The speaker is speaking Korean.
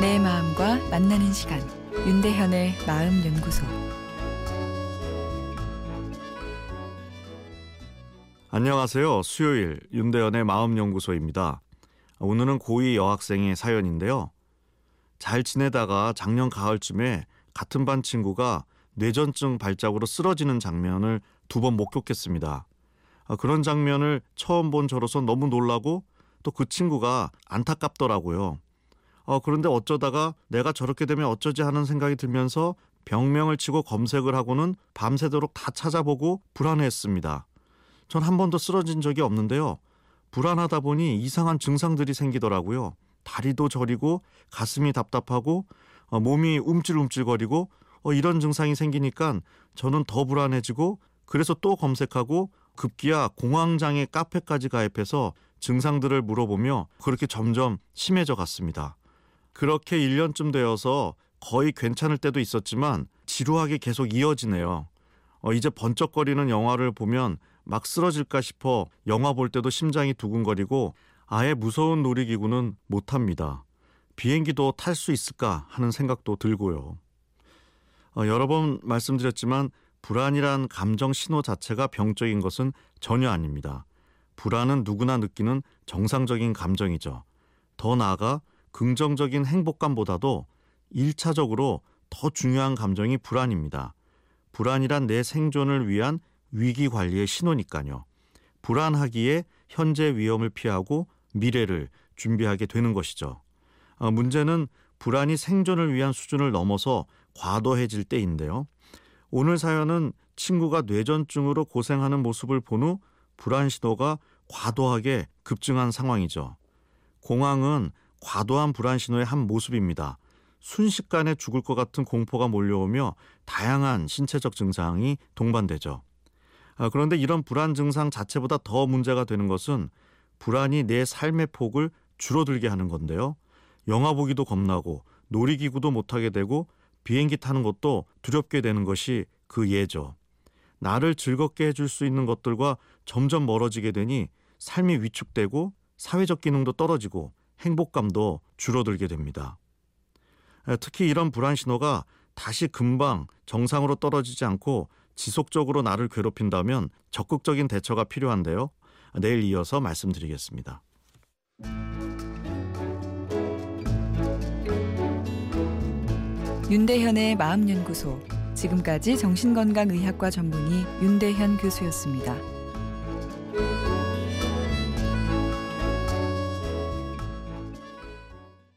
만나는 시간 윤대현의 마음 연구소 안녕하세요. 수요일 윤대현의 마음 연구소입니다. 오늘은 고2 여학생의 사연인데요. 잘 지내다가 작년 가을쯤에 같은 반 친구가 뇌전증 발작으로 쓰러지는 장면을 두 번 목격했습니다. 아, 그런 장면을 처음 본 저로서 너무 놀라고 또 그 친구가 안타깝더라고요. 어, 그런데 어쩌다가 내가 저렇게 되면 어쩌지 하는 생각이 들면서 병명을 치고 검색을 하고는 밤새도록 다 찾아보고 불안해했습니다. 전 한 번도 쓰러진 적이 없는데요. 불안하다 보니 이상한 증상들이 생기더라고요. 다리도 저리고 가슴이 답답하고 어, 몸이 움찔움찔거리고 어, 이런 증상이 생기니까 저는 더 불안해지고 그래서 또 검색하고 급기야 공황장애 카페까지 가입해서 증상들을 물어보며 그렇게 점점 심해져 갔습니다. 그렇게 1년쯤 되어서 거의 괜찮을 때도 있었지만 지루하게 계속 이어지네요. 어, 이제 번쩍거리는 영화를 보면 막 쓰러질까 싶어 영화 볼 때도 심장이 두근거리고 아예 무서운 놀이기구는 못합니다. 비행기도 탈 수 있을까 하는 생각도 들고요. 어, 여러 번 말씀드렸지만 불안이란 감정 신호 자체가 병적인 것은 전혀 아닙니다. 불안은 누구나 느끼는 정상적인 감정이죠. 더 나아가 긍정적인 행복감보다도 1차적으로 더 중요한 감정이 불안입니다. 불안이란 내 생존을 위한 위기 관리의 신호니까요. 불안하기에 현재 위험을 피하고 미래를 준비하게 되는 것이죠. 어, 문제는 불안이 생존을 위한 수준을 넘어서 과도해질 때인데요. 오늘 사연은 친구가 뇌전증으로 고생하는 모습을 본 후 불안 신호가 과도하게 급증한 상황이죠. 공황은 과도한 불안 신호의 한 모습입니다. 순식간에 죽을 것 같은 공포가 몰려오며 다양한 신체적 증상이 동반되죠. 아, 그런데 이런 불안 증상 자체보다 더 문제가 되는 것은 불안이 내 삶의 폭을 줄어들게 하는 건데요. 영화 보기도 겁나고 놀이기구도 못하게 되고 비행기 타는 것도 두렵게 되는 것이 그 예죠. 나를 즐겁게 해줄 수 있는 것들과 점점 멀어지게 되니 삶이 위축되고 사회적 기능도 떨어지고 행복감도 줄어들게 됩니다. 특히 이런 불안 신호가 다시 금방 정상으로 떨어지지 않고 지속적으로 나를 괴롭힌다면 적극적인 대처가 필요한데요. 내일 이어서 말씀드리겠습니다. 윤대현의 마음연구소 지금까지 정신건강의학과 전문의 윤대현 교수였습니다.